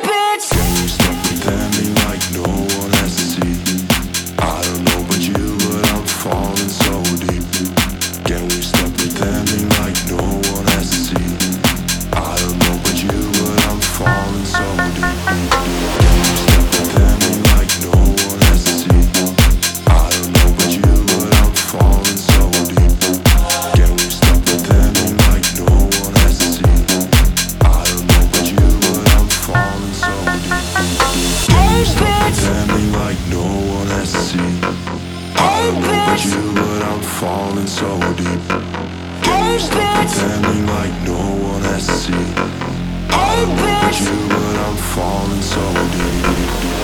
baby. you, but I'm falling so deep. Hey. Pretending like no one has seen. Hey, bitch. You, but I'm falling so deep.